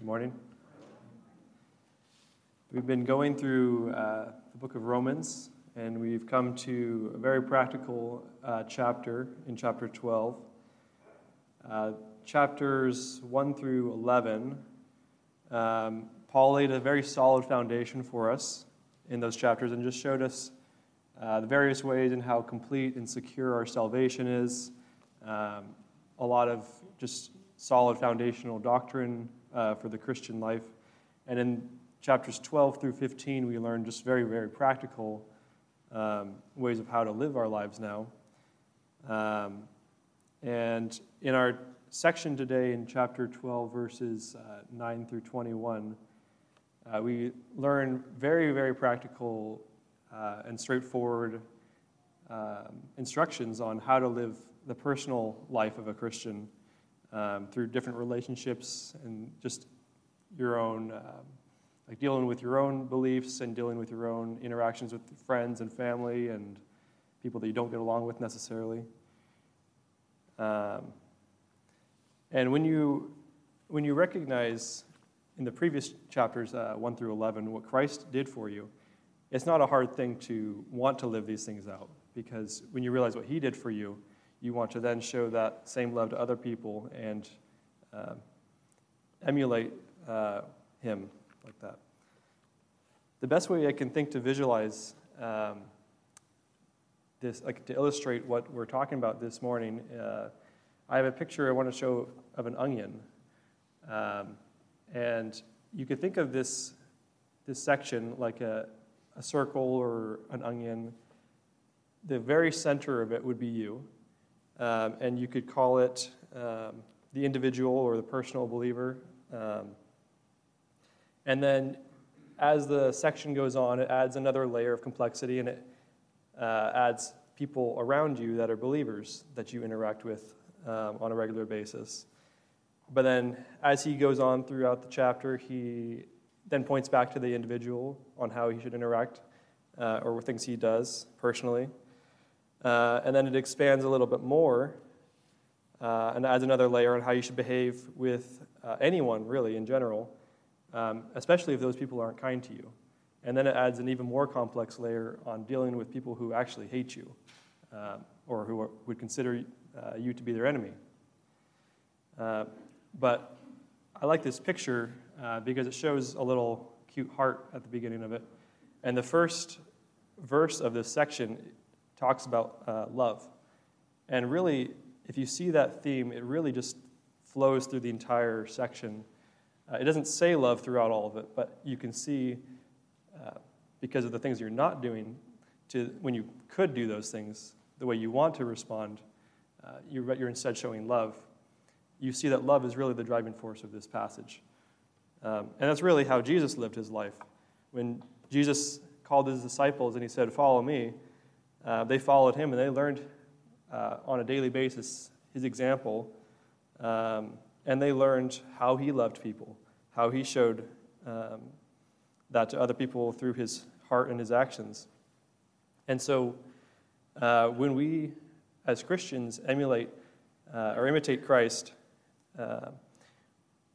Good morning. We've been going through uh, the book of Romans, and we've come to a very practical uh, chapter in chapter 12. Uh, chapters 1 through 11, um, Paul laid a very solid foundation for us in those chapters and just showed us uh, the various ways in how complete and secure our salvation is. Um, a lot of just solid foundational doctrine uh, for the Christian life. And in chapters 12 through 15, we learn just very, very practical um, ways of how to live our lives now. Um, and in our section today, in chapter 12, verses uh, 9 through 21, uh, we learn very, very practical uh, and straightforward um, instructions on how to live the personal life of a Christian um, through different relationships and just your own, um, like dealing with your own beliefs and dealing with your own interactions with friends and family and people that you don't get along with necessarily. Um, and when you, when you recognize in the previous chapters, uh, 1 through 11, what Christ did for you, it's not a hard thing to want to live these things out because when you realize what He did for you, you want to then show that same love to other people and uh, emulate uh, him like that. The best way I can think to visualize um, this, like to illustrate what we're talking about this morning, uh, I have a picture I want to show of an onion. Um, and you could think of this, this section like a, a circle or an onion. The very center of it would be you um, and you could call it um, the individual or the personal believer. Um, and then as the section goes on, it adds another layer of complexity and it uh, adds people around you that are believers that you interact with um, on a regular basis. But then as he goes on throughout the chapter, he then points back to the individual on how he should interact uh, or things he does personally. Uh, and then it expands a little bit more uh, and adds another layer on how you should behave with uh, anyone, really, in general, um, especially if those people aren't kind to you. And then it adds an even more complex layer on dealing with people who actually hate you um, or who are, would consider uh, you to be their enemy. Uh, but I like this picture uh, because it shows a little cute heart at the beginning of it. And the first verse of this section talks about uh, love. And really, if you see that theme, it really just flows through the entire section. Uh, it doesn't say love throughout all of it, but you can see, uh, because of the things you're not doing, to when you could do those things the way you want to respond, uh, you're, you're, instead showing love. You see that love is really the driving force of this passage. Um, and that's really how Jesus lived his life. When Jesus called his disciples and he said, Follow me, uh, they followed him and they learned uh, on a daily basis his example. Um, and they learned how he loved people, how he showed um, that to other people through his heart and his actions. And so uh, when we, as Christians, emulate uh, or imitate Christ, uh,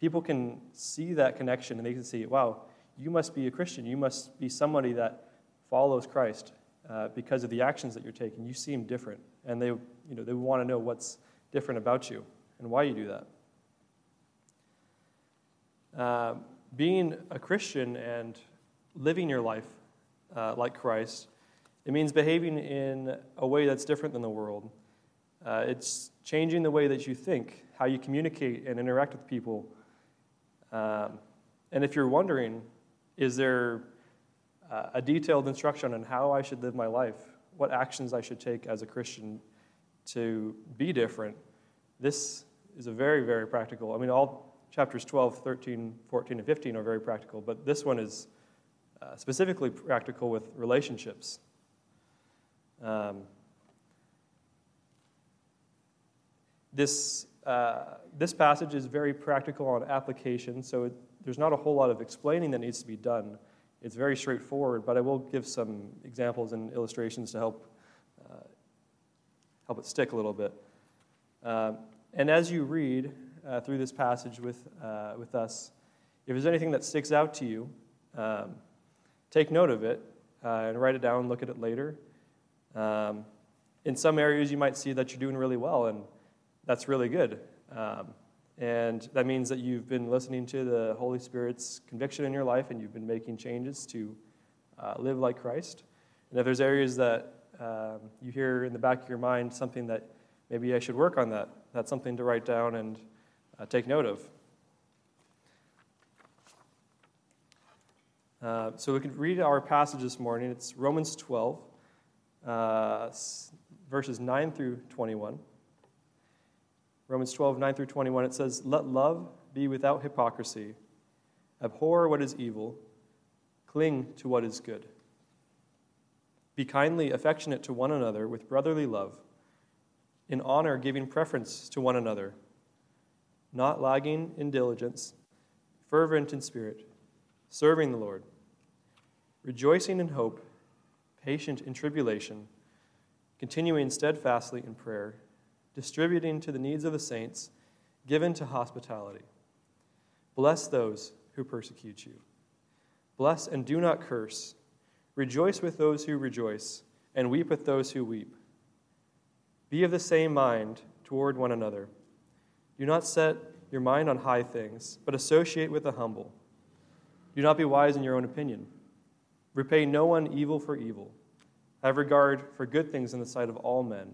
people can see that connection and they can see, wow, you must be a Christian. You must be somebody that follows Christ uh, because of the actions that you're taking. You seem different, and they, you know, they want to know what's different about you and why you do that. Uh, being a Christian and living your life uh, like Christ, it means behaving in a way that's different than the world. Uh, it's changing the way that you think, how you communicate and interact with people. Um, and if you're wondering, is there uh, a detailed instruction on how I should live my life, what actions I should take as a Christian to be different. This is a very, very practical. I mean, all chapters 12, 13, 14, and 15 are very practical, but this one is uh, specifically practical with relationships. Um, this, uh, this passage is very practical on application, so it, there's not a whole lot of explaining that needs to be done. It's very straightforward, but I will give some examples and illustrations to help, uh, help it stick a little bit. Uh, and as you read uh, through this passage with, uh, with us, If there's anything that sticks out to you, um, take note of it uh, and write it down look at it later. Um, in some areas, you might see that you're doing really well, and that's really good. Um, and that means that you've been listening to the Holy Spirit's conviction in your life and you've been making changes to uh, live like Christ. And if there's areas that um, you hear in the back of your mind something that maybe I should work on that, that's something to write down and uh, take note of. Uh, so we can read our passage this morning. It's Romans 12, uh, verses 9 through 21. Romans 12, 9 through 21, it says, Let love be without hypocrisy. Abhor what is evil. Cling to what is good. Be kindly affectionate to one another with brotherly love, in honor giving preference to one another, not lagging in diligence, fervent in spirit, serving the Lord, rejoicing in hope, patient in tribulation, continuing steadfastly in prayer distributing to the needs of the saints, given to hospitality. Bless those who persecute you. Bless and do not curse. Rejoice with those who rejoice, and weep with those who weep. Be of the same mind toward one another. Do not set your mind on high things, but associate with the humble. Do not be wise in your own opinion. Repay no one evil for evil. Have regard for good things in the sight of all men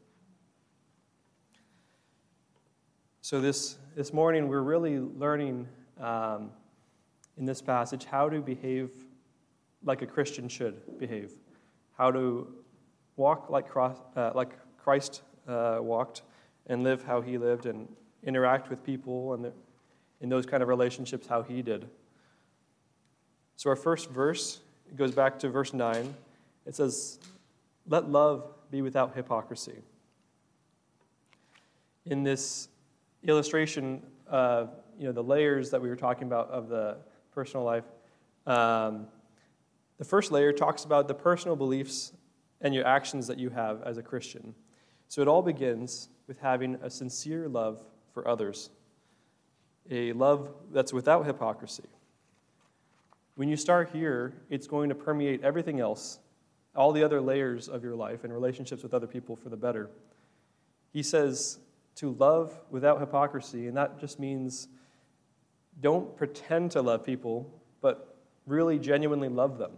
So, this, this morning, we're really learning um, in this passage how to behave like a Christian should behave, how to walk like, uh, like Christ uh, walked and live how he lived and interact with people and in those kind of relationships how he did. So, our first verse goes back to verse 9. It says, Let love be without hypocrisy. In this illustration of you know, the layers that we were talking about of the personal life, um, the first layer talks about the personal beliefs and your actions that you have as a Christian. So it all begins with having a sincere love for others, a love that's without hypocrisy. When you start here, it's going to permeate everything else, all the other layers of your life and relationships with other people for the better. He says, to love without hypocrisy, and that just means don't pretend to love people, but really genuinely love them.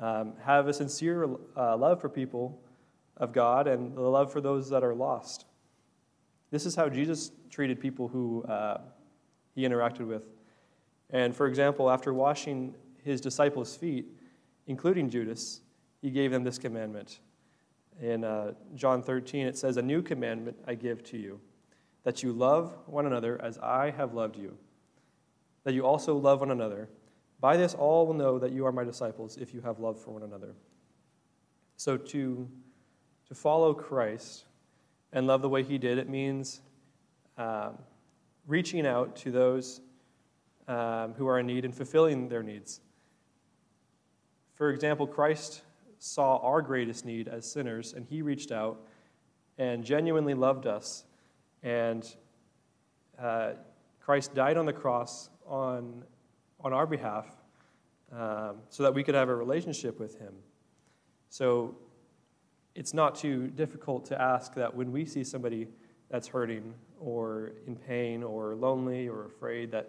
Um, have a sincere uh, love for people of God and the love for those that are lost. This is how Jesus treated people who uh, he interacted with. And for example, after washing his disciples' feet, including Judas, he gave them this commandment in uh, John 13, it says, A new commandment I give to you, that you love one another as I have loved you, that you also love one another. By this, all will know that you are my disciples if you have love for one another. So, to, to follow Christ and love the way he did, it means um, reaching out to those um, who are in need and fulfilling their needs. For example, Christ saw our greatest need as sinners, and he reached out and genuinely loved us. And uh, Christ died on the cross on, on our behalf um, so that we could have a relationship with him. So it's not too difficult to ask that when we see somebody that's hurting or in pain or lonely or afraid, that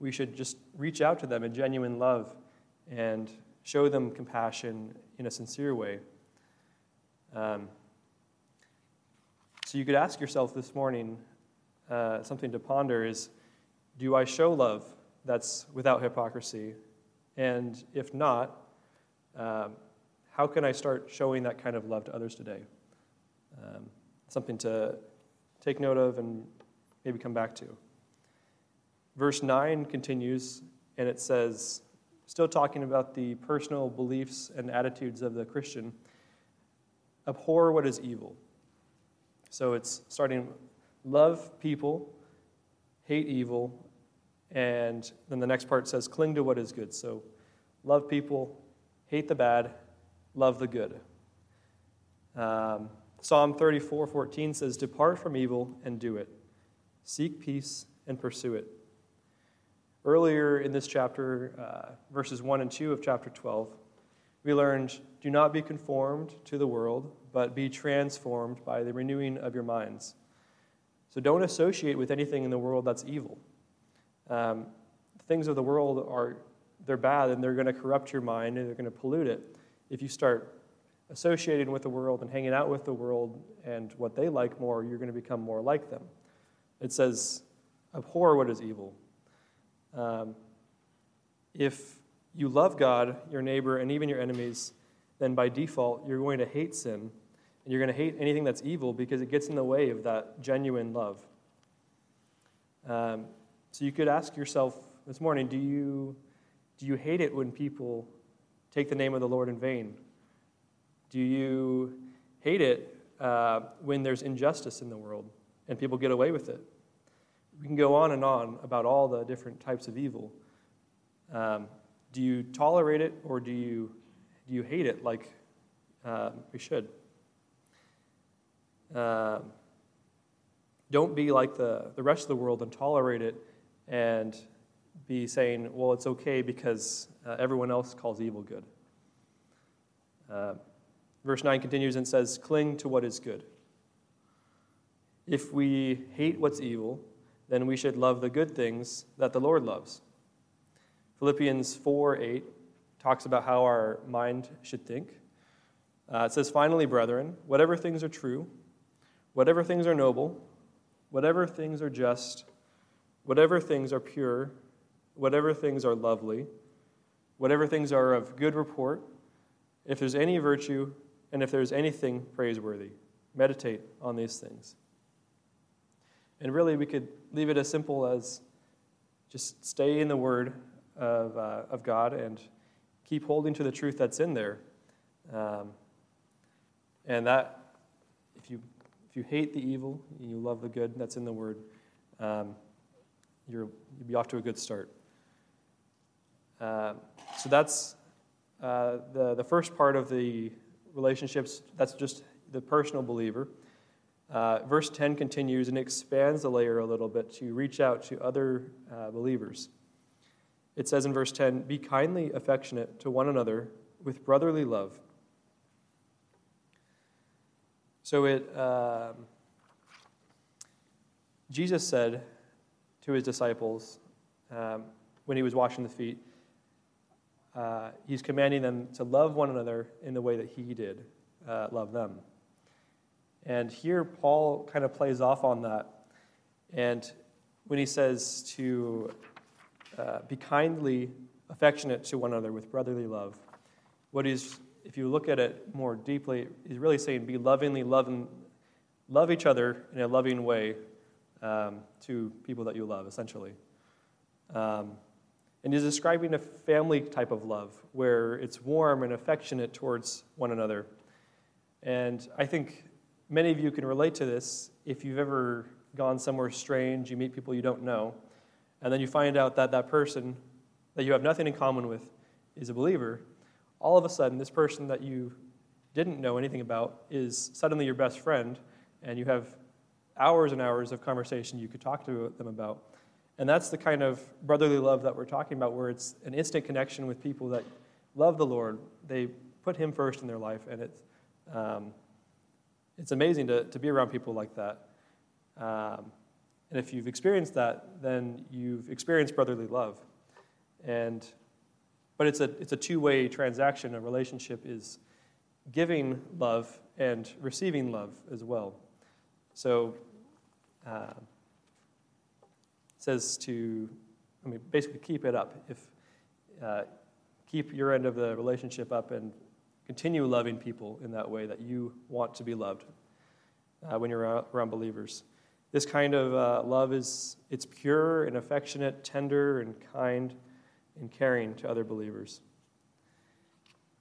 we should just reach out to them in genuine love and show them compassion in a sincere way. Um, so you could ask yourself this morning uh, something to ponder is do I show love that's without hypocrisy? And if not, um, how can I start showing that kind of love to others today? Um, something to take note of and maybe come back to. Verse 9 continues, and it says, still talking about the personal beliefs and attitudes of the Christian. Abhor what is evil. So it's starting love people, hate evil, and then the next part says cling to what is good. So love people, hate the bad, love the good. Um, Psalm 34 14 says, Depart from evil and do it. Seek peace and pursue it. Earlier in this chapter, uh, verses 1 and 2 of chapter 12, we learned, Do not be conformed to the world, but be transformed by the renewing of your minds. So don't associate with anything in the world that's evil. Um, things of the world are they're bad and they're going to corrupt your mind and they're going to pollute it. If you start associating with the world and hanging out with the world and what they like more, you're going to become more like them. It says, abhor what is evil. Um, if you love God, your neighbor, and even your enemies, then by default, you're going to hate sin. And you're going to hate anything that's evil because it gets in the way of that genuine love. Um, so you could ask yourself this morning do you, do you hate it when people take the name of the Lord in vain? Do you hate it uh, when there's injustice in the world and people get away with it? We can go on and on about all the different types of evil. Um, do you tolerate it or do you, do you hate it like uh, we should? Uh, don't be like the, the rest of the world and tolerate it and be saying, well, it's okay because uh, everyone else calls evil good. Uh, Verse 9 continues and says, Cling to what is good. If we hate what's evil, then we should love the good things that the Lord loves. Philippians 4 8 talks about how our mind should think. Uh, it says, Finally, brethren, whatever things are true, whatever things are noble, whatever things are just, whatever things are pure, whatever things are lovely, whatever things are of good report, if there's any virtue and if there's anything praiseworthy, meditate on these things. And really, we could leave it as simple as just stay in the Word of, uh, of God and keep holding to the truth that's in there. Um, and that, if you, if you hate the evil, and you love the good that's in the Word, um, you're, you'll be off to a good start. Uh, so that's uh, the, the first part of the relationships, that's just the personal believer. Uh, verse 10 continues and expands the layer a little bit to reach out to other uh, believers. It says in verse 10 Be kindly affectionate to one another with brotherly love. So it, uh, Jesus said to his disciples um, when he was washing the feet, uh, he's commanding them to love one another in the way that he did uh, love them. And here, Paul kind of plays off on that. And when he says to uh, be kindly affectionate to one another with brotherly love, what he's, if you look at it more deeply, he's really saying be lovingly loving, love each other in a loving way um, to people that you love, essentially. Um, and he's describing a family type of love where it's warm and affectionate towards one another. And I think many of you can relate to this if you've ever gone somewhere strange, you meet people you don't know, and then you find out that that person that you have nothing in common with is a believer. All of a sudden, this person that you didn't know anything about is suddenly your best friend, and you have hours and hours of conversation you could talk to them about. And that's the kind of brotherly love that we're talking about, where it's an instant connection with people that love the Lord. They put Him first in their life, and it's, um, it's amazing to, to be around people like that. Um, and if you've experienced that, then you've experienced brotherly love. And, but it's a, it's a two way transaction. A relationship is giving love and receiving love as well. So, uh, says to, I mean, basically keep it up. If uh, keep your end of the relationship up and continue loving people in that way that you want to be loved uh, when you're around believers. This kind of uh, love is it's pure and affectionate, tender and kind. and caring to other believers.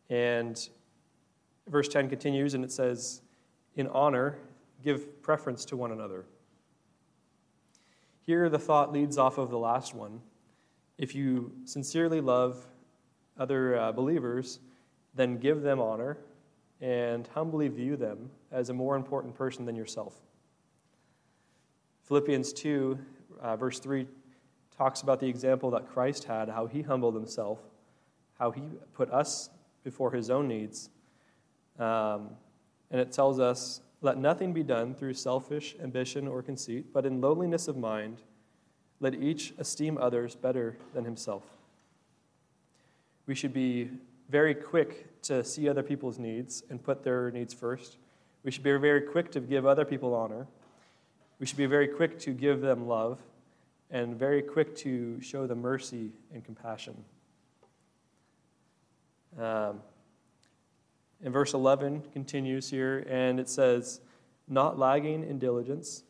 And verse 10 continues and it says, In honor, give preference to one another. Here, the thought leads off of the last one. If you sincerely love other uh, believers, then give them honor and humbly view them as a more important person than yourself. Philippians 2, uh, verse 3, talks about the example that Christ had, how he humbled himself, how he put us before his own needs. Um, and it tells us, let nothing be done through selfish ambition or conceit, but in lowliness of mind, let each esteem others better than himself. We should be very quick to see other people's needs and put their needs first. We should be very quick to give other people honor. We should be very quick to give them love and very quick to show them mercy and compassion. Um, and verse 11 continues here, and it says, Not lagging in diligence,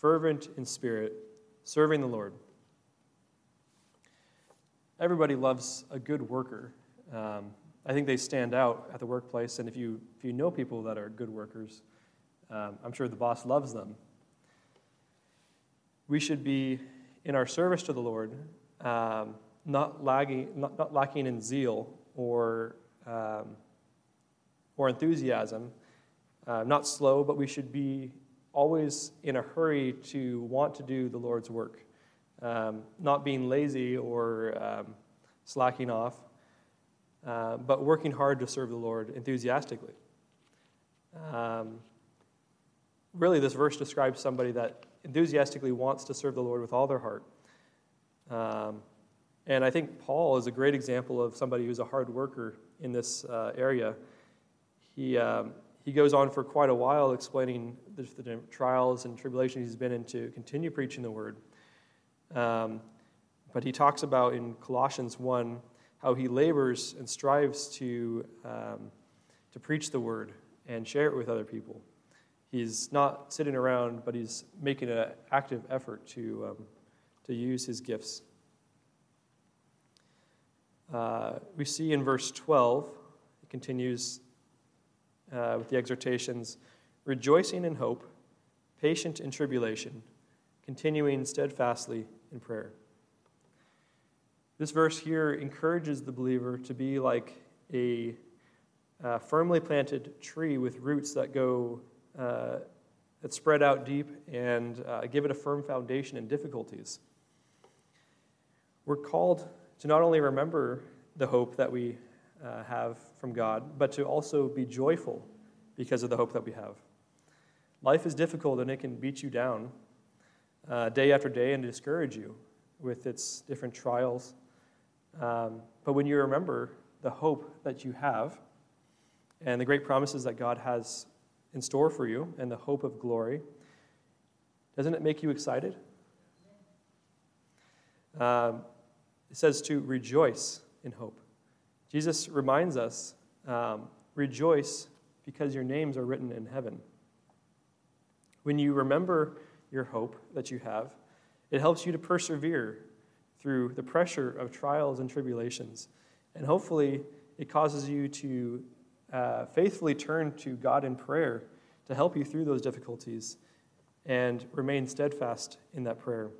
fervent in spirit, serving the Lord. Everybody loves a good worker. Um, I think they stand out at the workplace, and if you, if you know people that are good workers, um, I'm sure the boss loves them. We should be, in our service to the Lord, um, not, lagging, not, not, lacking in zeal or, um, or enthusiasm, uh, not slow, but we should be always in a hurry to want to do the Lord's work, um, not being lazy or um, slacking off uh, but working hard to serve the Lord enthusiastically. Um, really, this verse describes somebody that enthusiastically wants to serve the Lord with all their heart. Um, and I think Paul is a great example of somebody who's a hard worker in this uh, area. He, um, he goes on for quite a while explaining the, the, trials and tribulations he's been in to continue preaching the word. Um, but he talks about in Colossians 1 how he labors and strives to, um, to preach the word and share it with other people. He's not sitting around, but he's making an active effort to, um, to use his gifts. Uh, we see in verse 12, it continues uh, with the exhortations rejoicing in hope, patient in tribulation, continuing steadfastly in prayer. This verse here encourages the believer to be like a uh, firmly planted tree with roots that go uh, that spread out deep and uh, give it a firm foundation in difficulties. We're called to not only remember the hope that we uh, have from God, but to also be joyful because of the hope that we have. Life is difficult and it can beat you down uh, day after day and discourage you with its different trials um, but when you remember the hope that you have and the great promises that God has in store for you and the hope of glory, doesn't it make you excited? Um, it says to rejoice in hope. Jesus reminds us um, rejoice because your names are written in heaven. When you remember your hope that you have, it helps you to persevere through the pressure of trials and tribulations. And hopefully, it causes you to uh, faithfully turn to God in prayer to help you through those difficulties and remain steadfast in that prayer.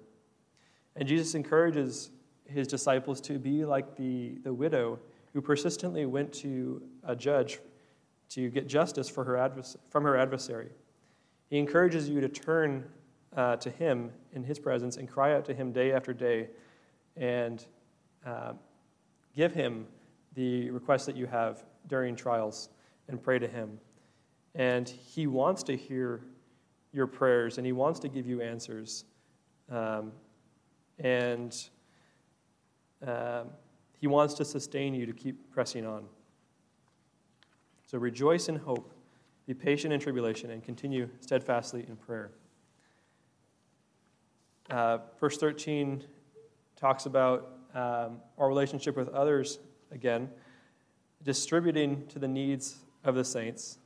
And Jesus encourages his disciples to be like the, the widow who persistently went to a judge to get justice for her advers- from her adversary. He encourages you to turn uh, to him in his presence and cry out to him day after day and uh, give him the requests that you have during trials and pray to him. And he wants to hear your prayers and he wants to give you answers. Um, and uh, he wants to sustain you to keep pressing on. So rejoice in hope, be patient in tribulation, and continue steadfastly in prayer. Uh, verse 13 talks about um, our relationship with others again, distributing to the needs of the saints,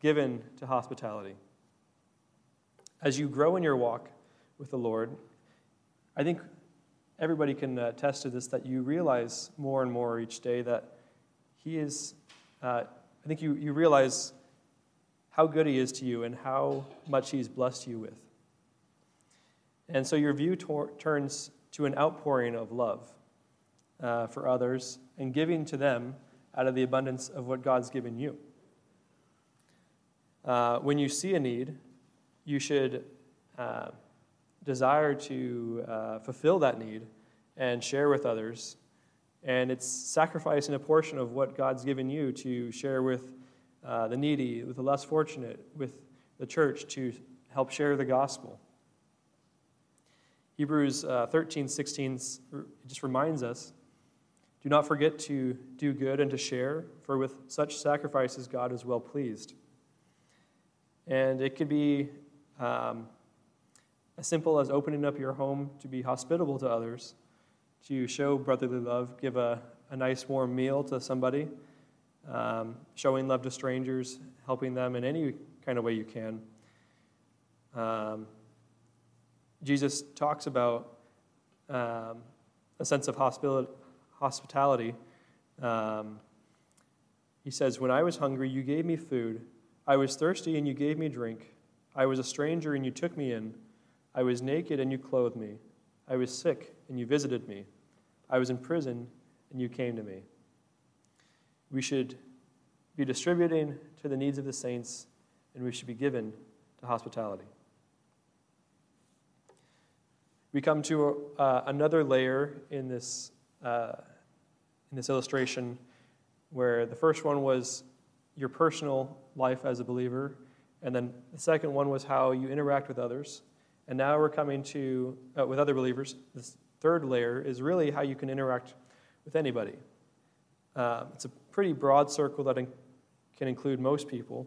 given to hospitality. As you grow in your walk with the Lord, I think everybody can attest to this that you realize more and more each day that He is, uh, I think you, you realize how good He is to you and how much He's blessed you with. And so your view tor- turns to an outpouring of love uh, for others and giving to them out of the abundance of what God's given you. Uh, when you see a need, you should uh, desire to uh, fulfill that need and share with others. And it's sacrificing a portion of what God's given you to share with uh, the needy, with the less fortunate, with the church to help share the gospel. Hebrews uh, 13, 16 just reminds us do not forget to do good and to share, for with such sacrifices God is well pleased. And it could be um, as simple as opening up your home to be hospitable to others, to show brotherly love, give a, a nice warm meal to somebody, um, showing love to strangers, helping them in any kind of way you can. Um, Jesus talks about um, a sense of hospitality. Um, he says, When I was hungry, you gave me food. I was thirsty, and you gave me drink. I was a stranger, and you took me in. I was naked, and you clothed me. I was sick, and you visited me. I was in prison, and you came to me. We should be distributing to the needs of the saints, and we should be given to hospitality we come to uh, another layer in this, uh, in this illustration where the first one was your personal life as a believer, and then the second one was how you interact with others. And now we're coming to, uh, with other believers, this third layer is really how you can interact with anybody. Uh, it's a pretty broad circle that in, can include most people.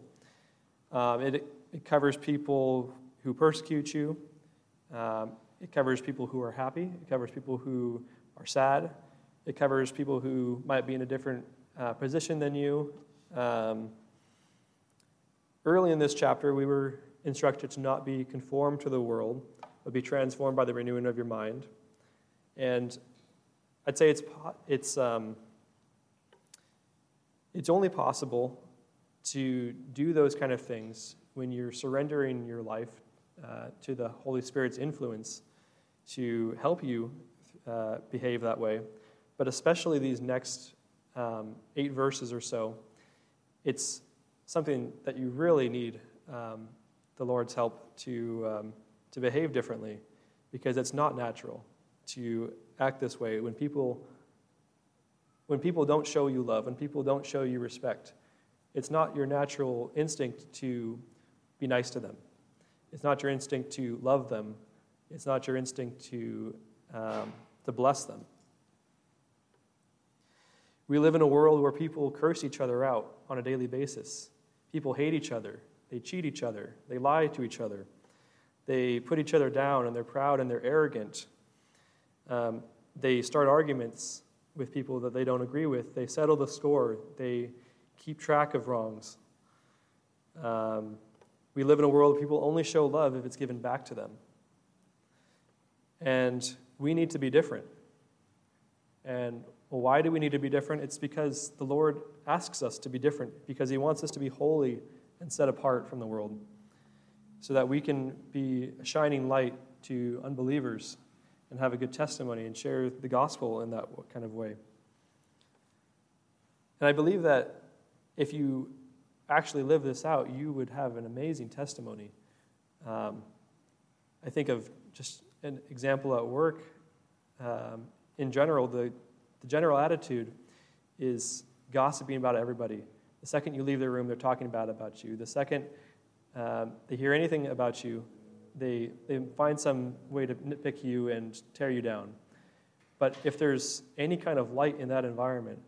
Um, it, it covers people who persecute you. Um, it covers people who are happy. It covers people who are sad. It covers people who might be in a different uh, position than you. Um, early in this chapter, we were instructed to not be conformed to the world, but be transformed by the renewing of your mind. And I'd say it's, it's, um, it's only possible to do those kind of things when you're surrendering your life uh, to the Holy Spirit's influence to help you uh, behave that way. But especially these next um, eight verses or so, it's something that you really need um, the Lord's help to, um, to behave differently because it's not natural to act this way. When people when people don't show you love when people don't show you respect it's not your natural instinct to be nice to them. It's not your instinct to love them it's not your instinct to, um, to bless them. We live in a world where people curse each other out on a daily basis. People hate each other, they cheat each other, they lie to each other, they put each other down, and they're proud and they're arrogant. Um, they start arguments with people that they don't agree with, they settle the score, they keep track of wrongs. Um, we live in a world where people only show love if it's given back to them. And we need to be different. And why do we need to be different? It's because the Lord asks us to be different, because He wants us to be holy and set apart from the world, so that we can be a shining light to unbelievers and have a good testimony and share the gospel in that kind of way. And I believe that if you actually live this out, you would have an amazing testimony. Um, I think of just an example at work, um, in general, the, the general attitude is gossiping about everybody. The second you leave the room, they're talking bad about you. The second um, they hear anything about you, they, they find some way to nitpick you and tear you down. But if there's any kind of light in that environment,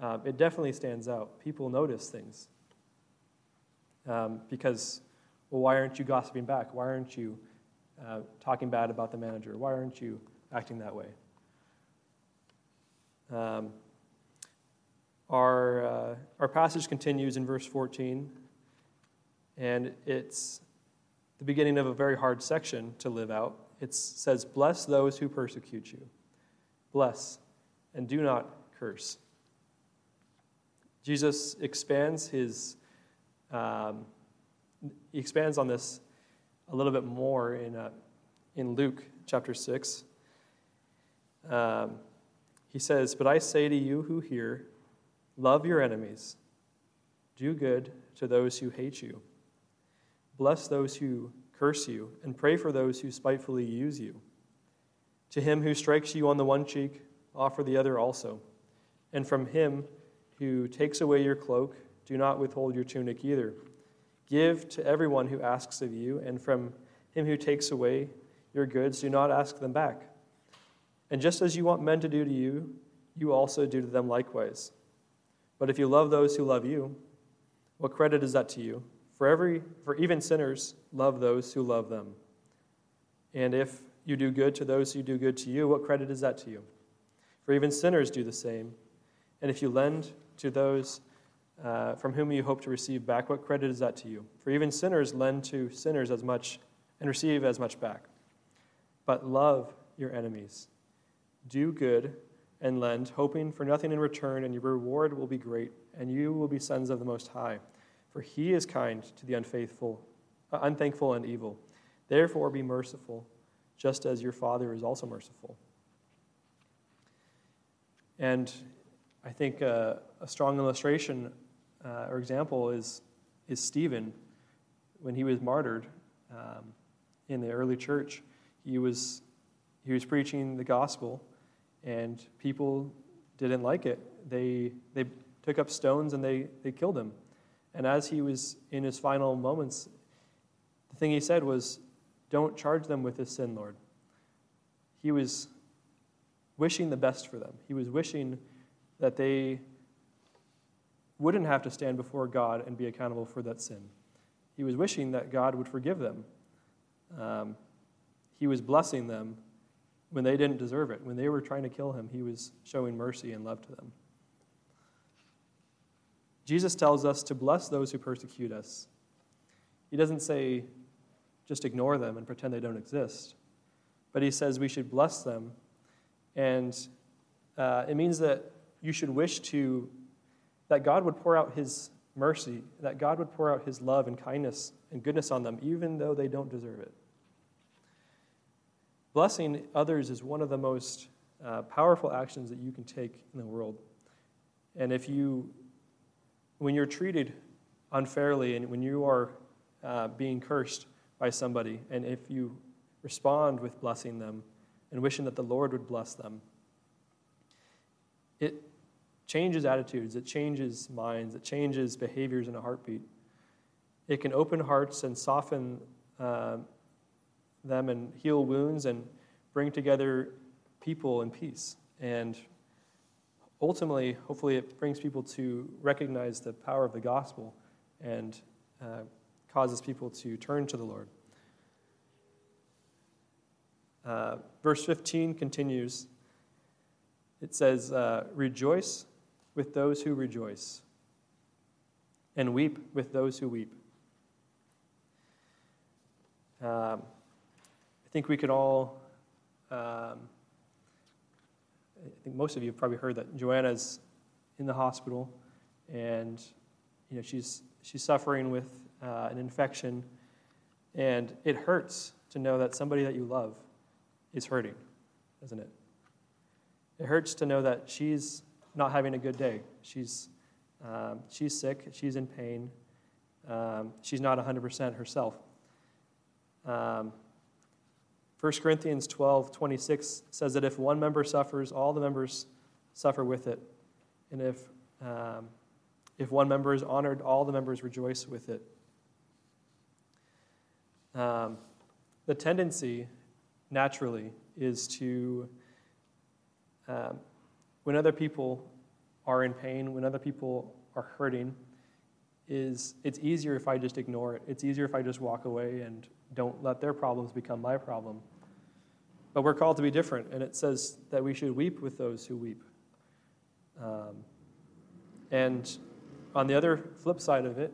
um, it definitely stands out. People notice things. Um, because, well, why aren't you gossiping back? Why aren't you uh, talking bad about the manager? Why aren't you acting that way? Um, our, uh, our passage continues in verse 14, and it's the beginning of a very hard section to live out. It says, Bless those who persecute you. bless, and do not curse. Jesus expands his um, he expands on this a little bit more in, uh, in Luke chapter 6. Um, he says, But I say to you who hear, love your enemies, do good to those who hate you, bless those who curse you, and pray for those who spitefully use you. To him who strikes you on the one cheek, offer the other also. And from him who takes away your cloak, do not withhold your tunic either. Give to everyone who asks of you, and from him who takes away your goods, do not ask them back. And just as you want men to do to you, you also do to them likewise. But if you love those who love you, what credit is that to you? For every for even sinners love those who love them. And if you do good to those who do good to you, what credit is that to you? For even sinners do the same. And if you lend to those uh, from whom you hope to receive back, what credit is that to you? For even sinners lend to sinners as much and receive as much back. But love your enemies. Do good and lend, hoping for nothing in return, and your reward will be great, and you will be sons of the Most High. For he is kind to the unfaithful, uh, unthankful and evil. Therefore be merciful, just as your Father is also merciful. And I think uh, a strong illustration uh, or example is, is Stephen. When he was martyred um, in the early church, he was, he was preaching the gospel, and people didn't like it. They, they took up stones and they, they killed him. And as he was in his final moments, the thing he said was, Don't charge them with this sin, Lord. He was wishing the best for them. He was wishing that they wouldn't have to stand before God and be accountable for that sin. He was wishing that God would forgive them. Um, he was blessing them when they didn't deserve it. When they were trying to kill him, he was showing mercy and love to them. Jesus tells us to bless those who persecute us. He doesn't say just ignore them and pretend they don't exist, but he says we should bless them. And uh, it means that you should wish to that God would pour out his mercy, that God would pour out his love and kindness and goodness on them, even though they don't deserve it. Blessing others is one of the most uh, powerful actions that you can take in the world. And if you, when you're treated unfairly and when you are uh, being cursed by somebody, and if you respond with blessing them and wishing that the Lord would bless them, changes attitudes, it changes minds, it changes behaviors in a heartbeat. It can open hearts and soften uh, them and heal wounds and bring together people in peace. And ultimately, hopefully, it brings people to recognize the power of the gospel and uh, causes people to turn to the Lord. Uh, verse 15 continues. It says, uh, Rejoice with those who rejoice, and weep with those who weep. Um, I think we could all, um, I think most of you have probably heard that Joanna's in the hospital, and you know she's she's suffering with uh, an infection, and it hurts to know that somebody that you love is hurting, doesn't it? It hurts to know that she's not having a good day. She's, um, she's sick, she's in pain, um, she's not 100% herself. Um, 1 Corinthians 12 26 says that if one member suffers, all the members suffer with it. And if, um, if one member is honored, all the members rejoice with it. Um, the tendency, naturally, is to um, when other people are in pain, when other people are hurting, is it's easier if I just ignore it. It's easier if I just walk away and don't let their problems become my problem. But we're called to be different, and it says that we should weep with those who weep. Um, and on the other flip side of it,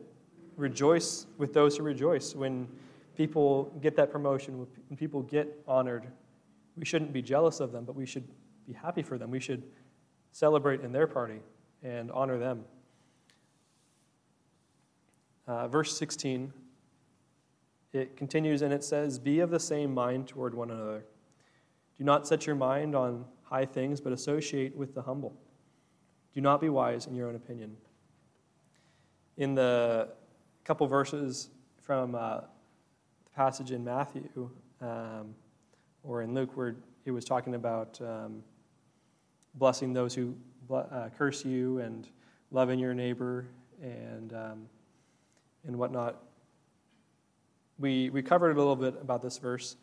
rejoice with those who rejoice. When people get that promotion, when people get honored, we shouldn't be jealous of them, but we should be happy for them. We should celebrate in their party and honor them. Uh, verse 16, it continues and it says, Be of the same mind toward one another. Do not set your mind on high things, but associate with the humble. Do not be wise in your own opinion. In the couple verses from uh, the passage in Matthew um, or in Luke, where it was talking about um, blessing those who uh, curse you and loving your neighbor and, um, and whatnot. We, we covered a little bit about this verse,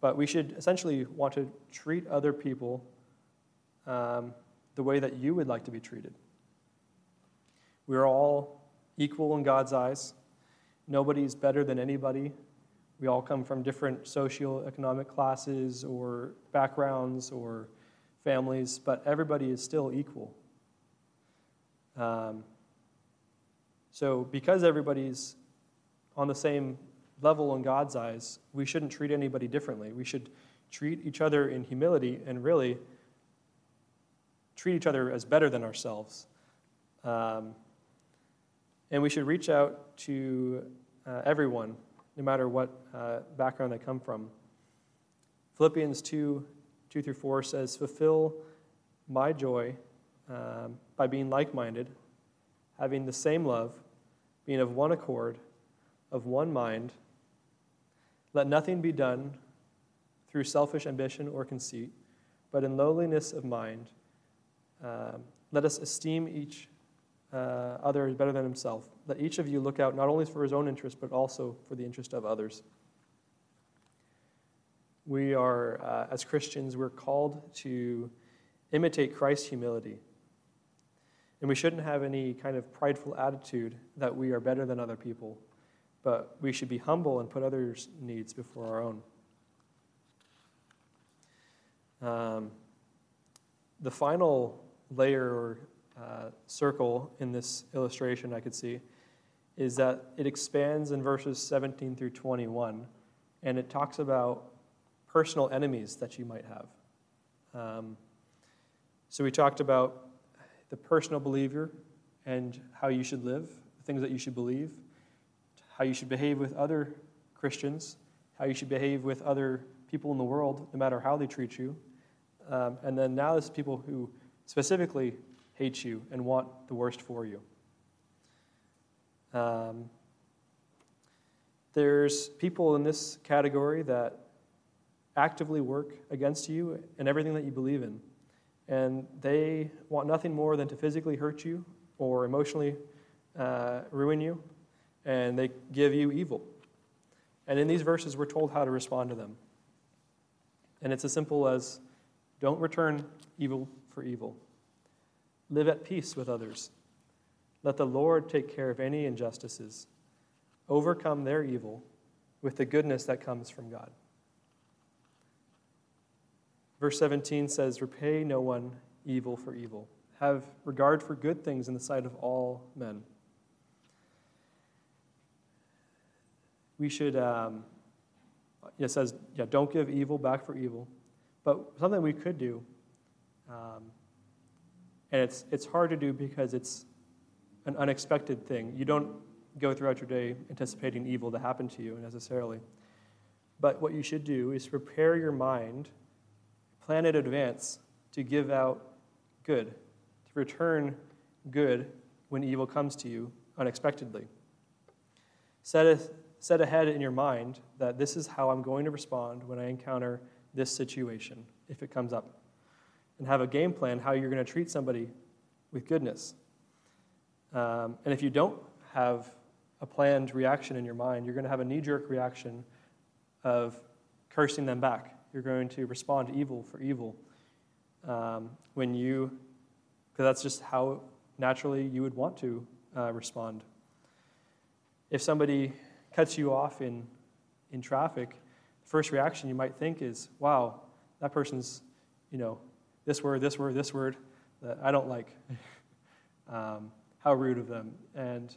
but we should essentially want to treat other people um, the way that you would like to be treated. We are all equal in God's eyes. Nobody's better than anybody. We all come from different socioeconomic classes or backgrounds or families, but everybody is still equal. Um, so, because everybody's on the same level in God's eyes, we shouldn't treat anybody differently. We should treat each other in humility and really treat each other as better than ourselves. Um, and we should reach out to uh, everyone, no matter what uh, background they come from. Philippians 2 2 through 4 says, Fulfill my joy um, by being like minded, having the same love, being of one accord, of one mind. Let nothing be done through selfish ambition or conceit, but in lowliness of mind. Um, let us esteem each uh, other better than himself. Let each of you look out not only for his own interest, but also for the interest of others. We are, uh, as Christians, we're called to imitate Christ's humility. And we shouldn't have any kind of prideful attitude that we are better than other people, but we should be humble and put others' needs before our own. Um, the final layer or uh, circle in this illustration I could see is that it expands in verses 17 through 21, and it talks about personal enemies that you might have. Um, so we talked about the personal believer and how you should live, the things that you should believe, how you should behave with other Christians, how you should behave with other people in the world, no matter how they treat you. Um, and then now this is people who specifically hate you and want the worst for you. Um, there's people in this category that actively work against you and everything that you believe in and they want nothing more than to physically hurt you or emotionally uh, ruin you, and they give you evil. And in these verses, we're told how to respond to them. And it's as simple as don't return evil for evil, live at peace with others. Let the Lord take care of any injustices, overcome their evil with the goodness that comes from God. Verse 17 says, Repay no one evil for evil. Have regard for good things in the sight of all men. We should, um, it says, yeah, don't give evil back for evil. But something we could do, um, and it's, it's hard to do because it's an unexpected thing. You don't go throughout your day anticipating evil to happen to you necessarily. But what you should do is prepare your mind plan in advance to give out good, to return good when evil comes to you unexpectedly. Set, a, set ahead in your mind that this is how I'm going to respond when I encounter this situation, if it comes up. And have a game plan how you're going to treat somebody with goodness. Um, and if you don't have a planned reaction in your mind, you're going to have a knee jerk reaction of cursing them back you're going to respond to evil for evil. Um, when you, because that's just how naturally you would want to uh, respond. If somebody cuts you off in, in traffic, the first reaction you might think is, wow, that person's, you know, this word, this word, this word that I don't like. um, how rude of them. And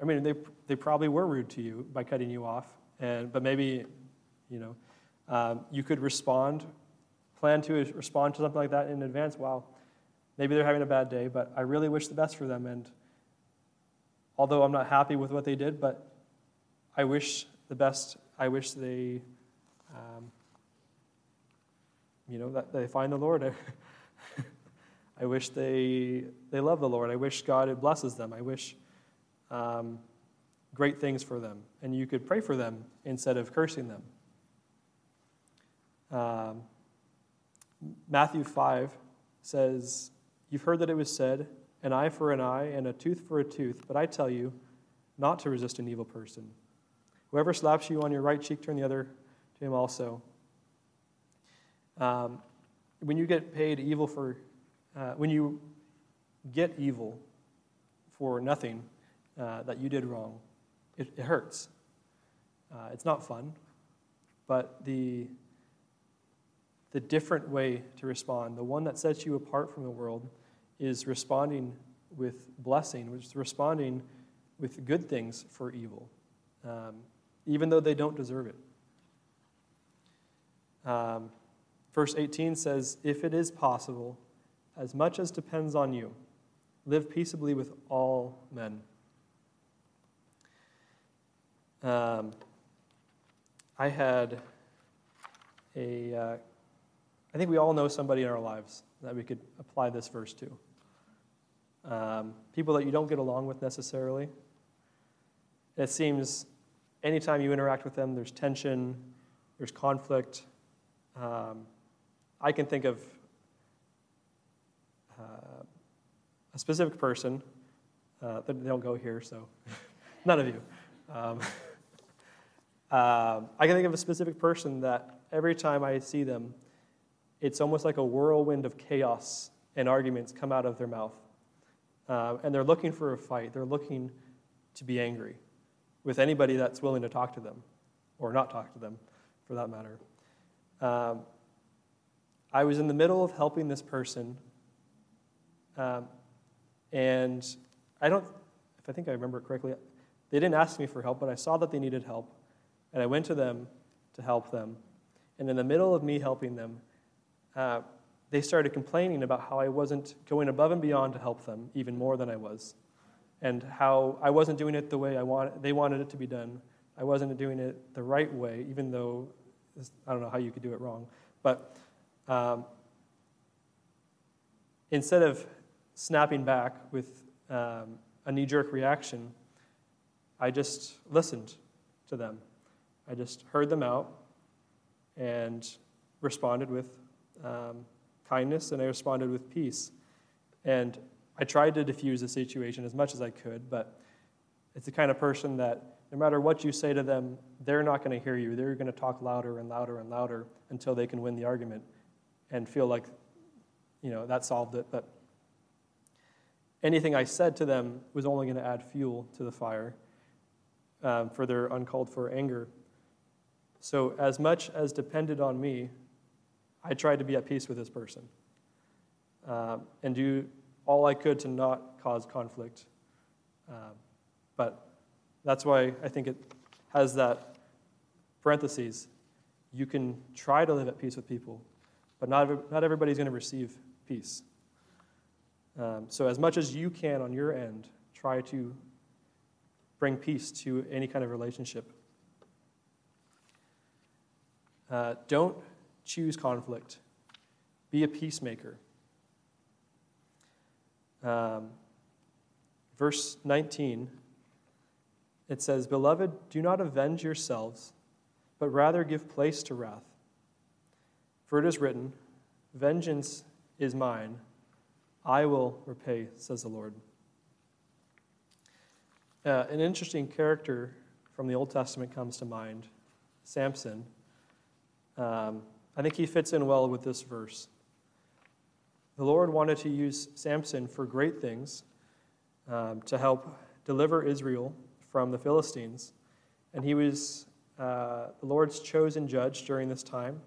I mean, they, they probably were rude to you by cutting you off, and, but maybe, you know, um, you could respond plan to respond to something like that in advance, wow, maybe they're having a bad day, but I really wish the best for them. And although I'm not happy with what they did, but I wish the best. I wish they, um, you know, that they find the Lord. I wish they, they love the Lord. I wish God blesses them. I wish um, great things for them. And you could pray for them instead of cursing them. Um, Matthew 5 says, You've heard that it was said, an eye for an eye and a tooth for a tooth, but I tell you not to resist an evil person. Whoever slaps you on your right cheek, turn the other to him also. Um, when you get paid evil for, uh, when you get evil for nothing uh, that you did wrong, it, it hurts. Uh, it's not fun, but the the different way to respond, the one that sets you apart from the world, is responding with blessing, which is responding with good things for evil, um, even though they don't deserve it. Um, verse 18 says, If it is possible, as much as depends on you, live peaceably with all men. Um, I had a uh, I think we all know somebody in our lives that we could apply this verse to. Um, people that you don't get along with necessarily. It seems anytime you interact with them, there's tension, there's conflict. Um, I can think of uh, a specific person. Uh, they don't go here, so none of you. Um, uh, I can think of a specific person that every time I see them, it's almost like a whirlwind of chaos and arguments come out of their mouth. Uh, and they're looking for a fight. They're looking to be angry with anybody that's willing to talk to them, or not talk to them, for that matter. Um, I was in the middle of helping this person, um, and I don't, if I think I remember correctly, they didn't ask me for help, but I saw that they needed help, and I went to them to help them. And in the middle of me helping them, uh, they started complaining about how I wasn't going above and beyond to help them even more than I was, and how I wasn't doing it the way I want, they wanted it to be done. I wasn't doing it the right way, even though I don't know how you could do it wrong. But um, instead of snapping back with um, a knee jerk reaction, I just listened to them. I just heard them out and responded with um, kindness and I responded with peace. And I tried to diffuse the situation as much as I could, but it's the kind of person that no matter what you say to them, they're not going to hear you. They're going to talk louder and louder and louder until they can win the argument and feel like, you know, that solved it. But anything I said to them was only going to add fuel to the fire um, for their uncalled for anger. So, as much as depended on me, I tried to be at peace with this person um, and do all I could to not cause conflict. Um, but that's why I think it has that parentheses. You can try to live at peace with people, but not, not everybody's going to receive peace. Um, so, as much as you can on your end, try to bring peace to any kind of relationship. Uh, don't choose conflict. Be a peacemaker. Um, verse 19, it says, Beloved, do not avenge yourselves, but rather give place to wrath. For it is written, Vengeance is mine, I will repay, says the Lord. Uh, an interesting character from the Old Testament comes to mind Samson. Um, I think he fits in well with this verse. The Lord wanted to use Samson for great things um, to help deliver Israel from the Philistines. And he was uh, the Lord's chosen judge during this time.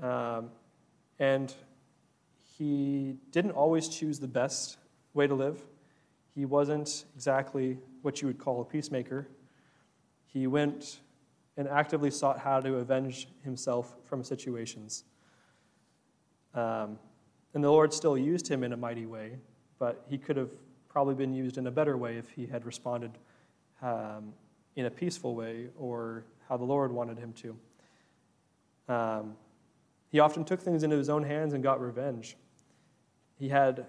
Um, and he didn't always choose the best way to live. He wasn't exactly what you would call a peacemaker. He went and actively sought how to avenge himself from situations. Um, and the Lord still used him in a mighty way, but he could have probably been used in a better way if he had responded um, in a peaceful way or how the Lord wanted him to. Um, he often took things into his own hands and got revenge. He had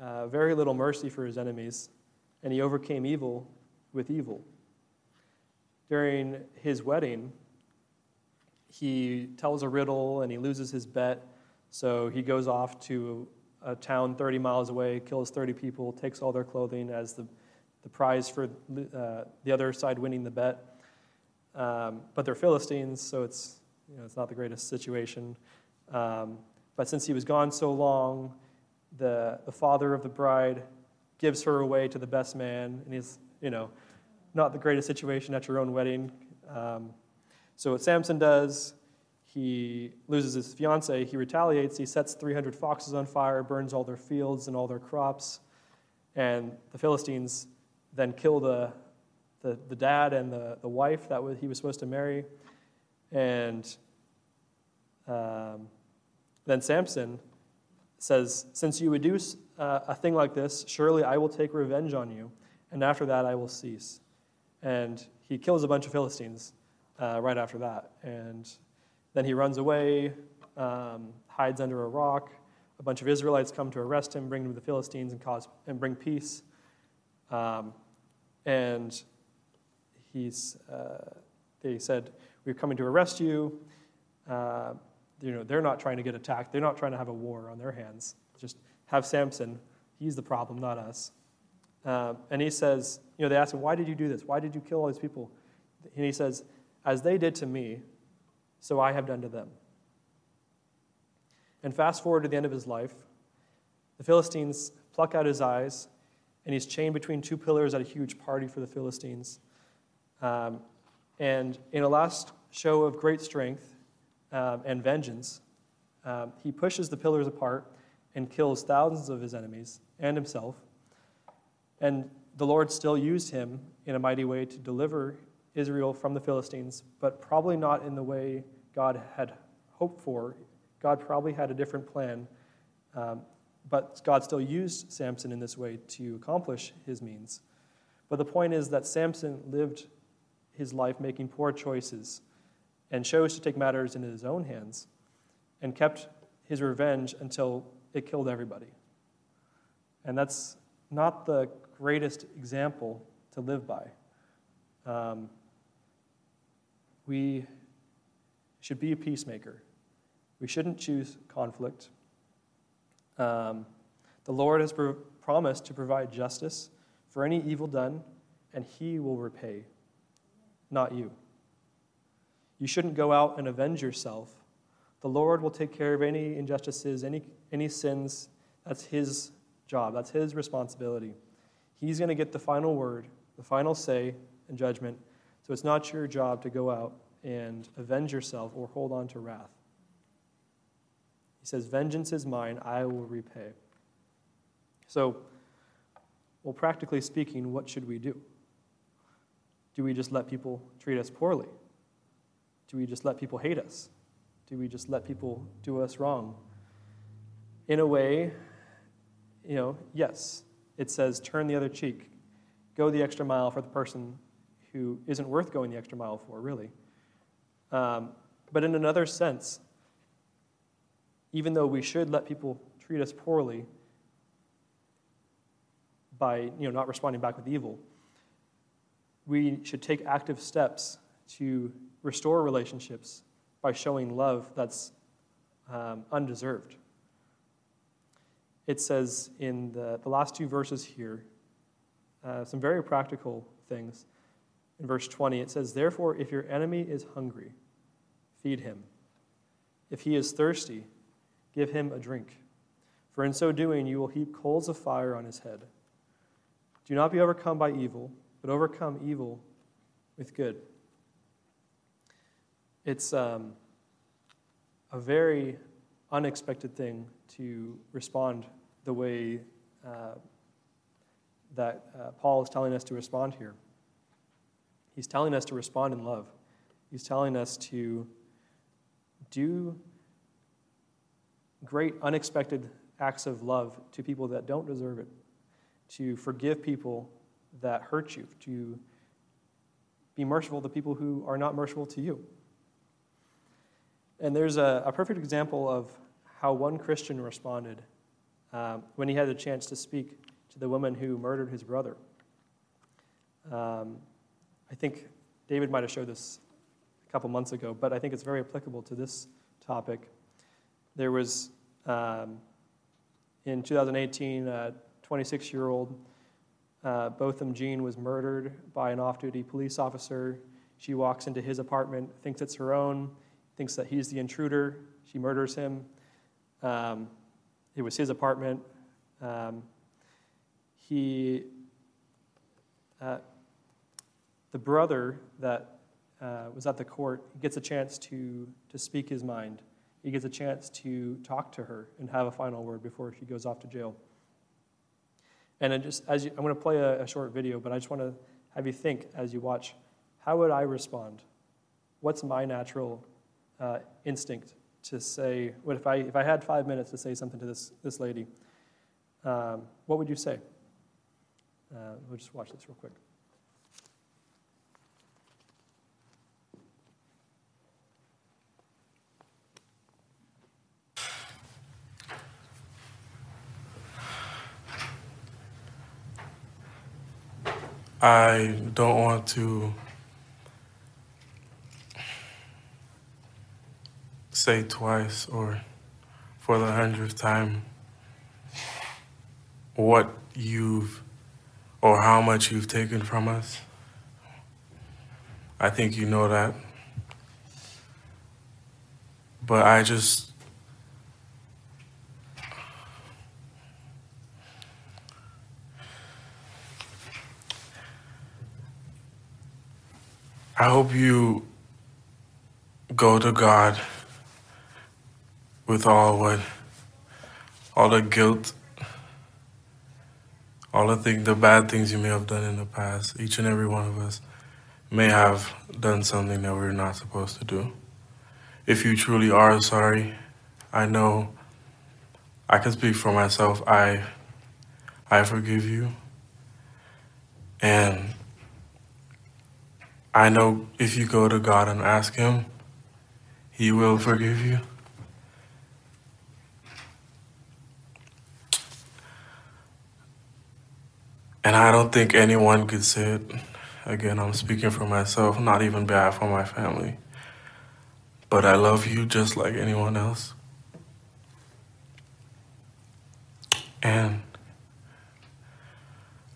uh, very little mercy for his enemies, and he overcame evil with evil. During his wedding, he tells a riddle and he loses his bet, so he goes off to a town 30 miles away, kills 30 people, takes all their clothing as the, the prize for uh, the other side winning the bet. Um, but they're Philistines, so it's, you know, it's not the greatest situation. Um, but since he was gone so long, the, the father of the bride gives her away to the best man, and he's, you know, not the greatest situation at your own wedding. Um, so what Samson does, he loses his fiance, he retaliates, he sets 300 foxes on fire, burns all their fields and all their crops, and the Philistines then kill the, the, the dad and the, the wife that he was supposed to marry. And um, then Samson says, Since you would do uh, a thing like this, surely I will take revenge on you, and after that I will cease. And he kills a bunch of Philistines uh, right after that. And then he runs away, um, hides under a rock. A bunch of Israelites come to arrest him, bring him to the Philistines, and, cause, and bring peace. Um, and he's, uh, they said, We're coming to arrest you. Uh, you know, they're not trying to get attacked. They're not trying to have a war on their hands. Just have Samson. He's the problem, not us. Uh, and he says, you know, they ask him, why did you do this? Why did you kill all these people? And he says, as they did to me, so I have done to them. And fast forward to the end of his life, the Philistines pluck out his eyes, and he's chained between two pillars at a huge party for the Philistines. Um, and in a last show of great strength, um, and vengeance, um, he pushes the pillars apart and kills thousands of his enemies and himself. And the Lord still used him in a mighty way to deliver Israel from the Philistines, but probably not in the way God had hoped for. God probably had a different plan, um, but God still used Samson in this way to accomplish his means. But the point is that Samson lived his life making poor choices and chose to take matters into his own hands and kept his revenge until it killed everybody. And that's not the greatest example to live by. Um, we should be a peacemaker. We shouldn't choose conflict. Um, the Lord has pro- promised to provide justice for any evil done, and He will repay, not you. You shouldn't go out and avenge yourself. The Lord will take care of any injustices, any, any sins. That's His job, that's His responsibility. He's going to get the final word, the final say and judgment. So it's not your job to go out and avenge yourself or hold on to wrath. He says, Vengeance is mine, I will repay. So, well, practically speaking, what should we do? Do we just let people treat us poorly? Do we just let people hate us? Do we just let people do us wrong? In a way, you know, yes, it says turn the other cheek, go the extra mile for the person who isn't worth going the extra mile for, really. Um, but in another sense, even though we should let people treat us poorly by you know, not responding back with evil, we should take active steps to restore relationships by showing love that's um, undeserved. It says in the, the last two verses here uh, some very practical things. In verse 20, it says, Therefore, if your enemy is hungry, feed him. If he is thirsty, give him a drink. For in so doing, you will heap coals of fire on his head. Do not be overcome by evil, but overcome evil with good. It's um, a very unexpected thing to respond the way uh, that uh, Paul is telling us to respond here. He's telling us to respond in love. He's telling us to do great unexpected acts of love to people that don't deserve it, to forgive people that hurt you, to be merciful to people who are not merciful to you. And there's a, a perfect example of how one Christian responded um, when he had the chance to speak to the woman who murdered his brother. Um, I think David might have showed this a couple months ago, but I think it's very applicable to this topic. There was, um, in 2018, a 26 year old uh, Botham Jean was murdered by an off duty police officer. She walks into his apartment, thinks it's her own, thinks that he's the intruder. She murders him. Um, it was his apartment. Um, he, uh, the brother that uh, was at the court gets a chance to, to speak his mind. He gets a chance to talk to her and have a final word before she goes off to jail. And I just as you, I'm going to play a, a short video, but I just want to have you think as you watch, how would I respond? What's my natural uh, instinct to say? What if I if I had five minutes to say something to this this lady? Um, what would you say? Uh, we'll just watch this real quick. I don't want to say twice or for the hundredth time what you've or how much you've taken from us. I think you know that. But I just I hope you go to God with all what, all the guilt, all the thing, the bad things you may have done in the past. Each and every one of us may have done something that we're not supposed to do. If you truly are sorry, I know I can speak for myself. I I forgive you. And I know if you go to God and ask Him, He will forgive you. And I don't think anyone could say it. Again, I'm speaking for myself, not even bad for my family. But I love you just like anyone else. And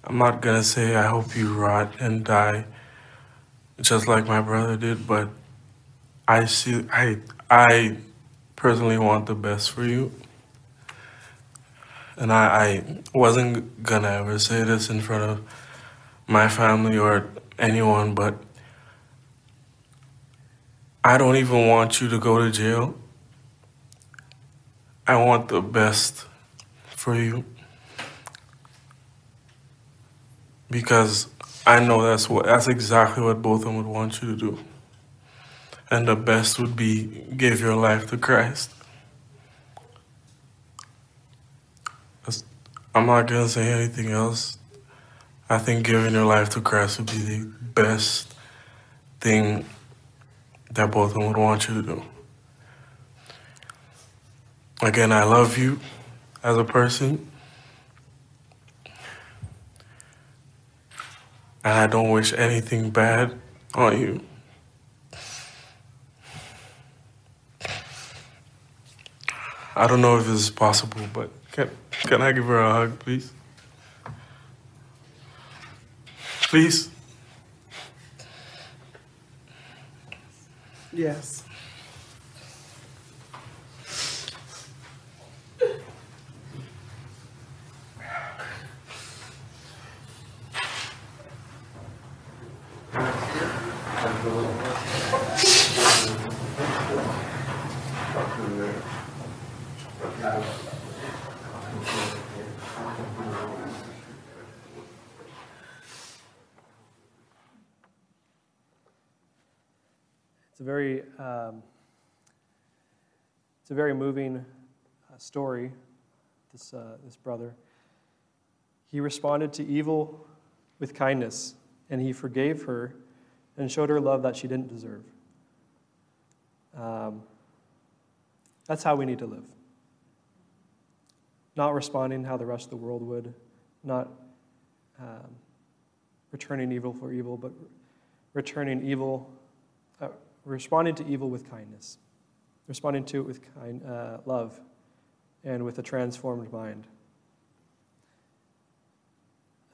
I'm not gonna say I hope you rot and die just like my brother did, but I see I I personally want the best for you. And I, I wasn't gonna ever say this in front of my family or anyone, but I don't even want you to go to jail. I want the best for you. Because I know that's what that's exactly what Botham would want you to do. And the best would be give your life to Christ. I'm not gonna say anything else. I think giving your life to Christ would be the best thing that Botham would want you to do. Again, I love you as a person. And I don't wish anything bad on you. I don't know if this is possible, but can, can I give her a hug, please? Please? Yes. Very, um, it's a very moving uh, story, this, uh, this brother, he responded to evil with kindness, and he forgave her and showed her love that she didn't deserve. Um, that's how we need to live. Not responding how the rest of the world would, not um, returning evil for evil, but returning evil, responding to evil with kindness, responding to it with kind, uh, love and with a transformed mind.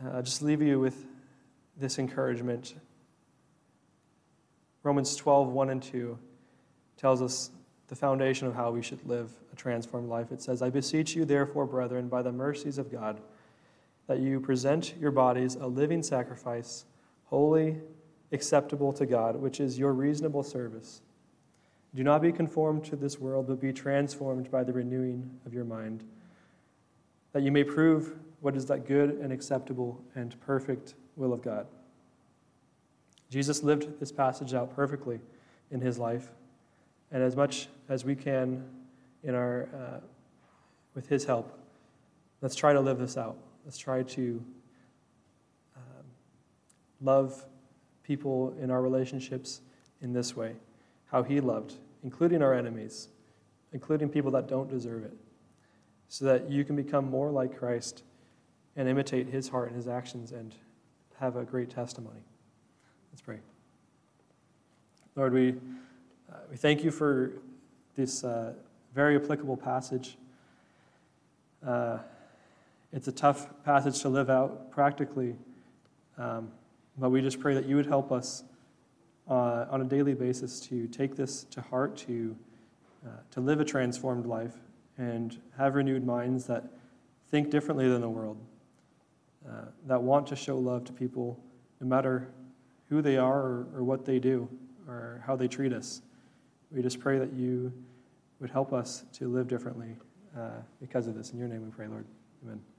Uh, I'll just leave you with this encouragement. Romans 12, 1 and 2 tells us the foundation of how we should live a transformed life. It says, I beseech you, therefore, brethren, by the mercies of God, that you present your bodies a living sacrifice, holy, acceptable to God, which is your reasonable service. Do not be conformed to this world, but be transformed by the renewing of your mind, that you may prove what is that good and acceptable and perfect will of God. Jesus lived this passage out perfectly in his life, and as much as we can in our, uh, with his help, let's try to live this out. Let's try to um, love people in our relationships in this way, how he loved, including our enemies, including people that don't deserve it, so that you can become more like Christ and imitate his heart and his actions and have a great testimony. Let's pray. Lord, we, uh, we thank you for this uh, very applicable passage. Uh, it's a tough passage to live out practically, um, but we just pray that you would help us uh, on a daily basis to take this to heart, to, uh, to live a transformed life, and have renewed minds that think differently than the world, uh, that want to show love to people no matter who they are or, or what they do or how they treat us. We just pray that you would help us to live differently uh, because of this. In your name we pray, Lord. Amen.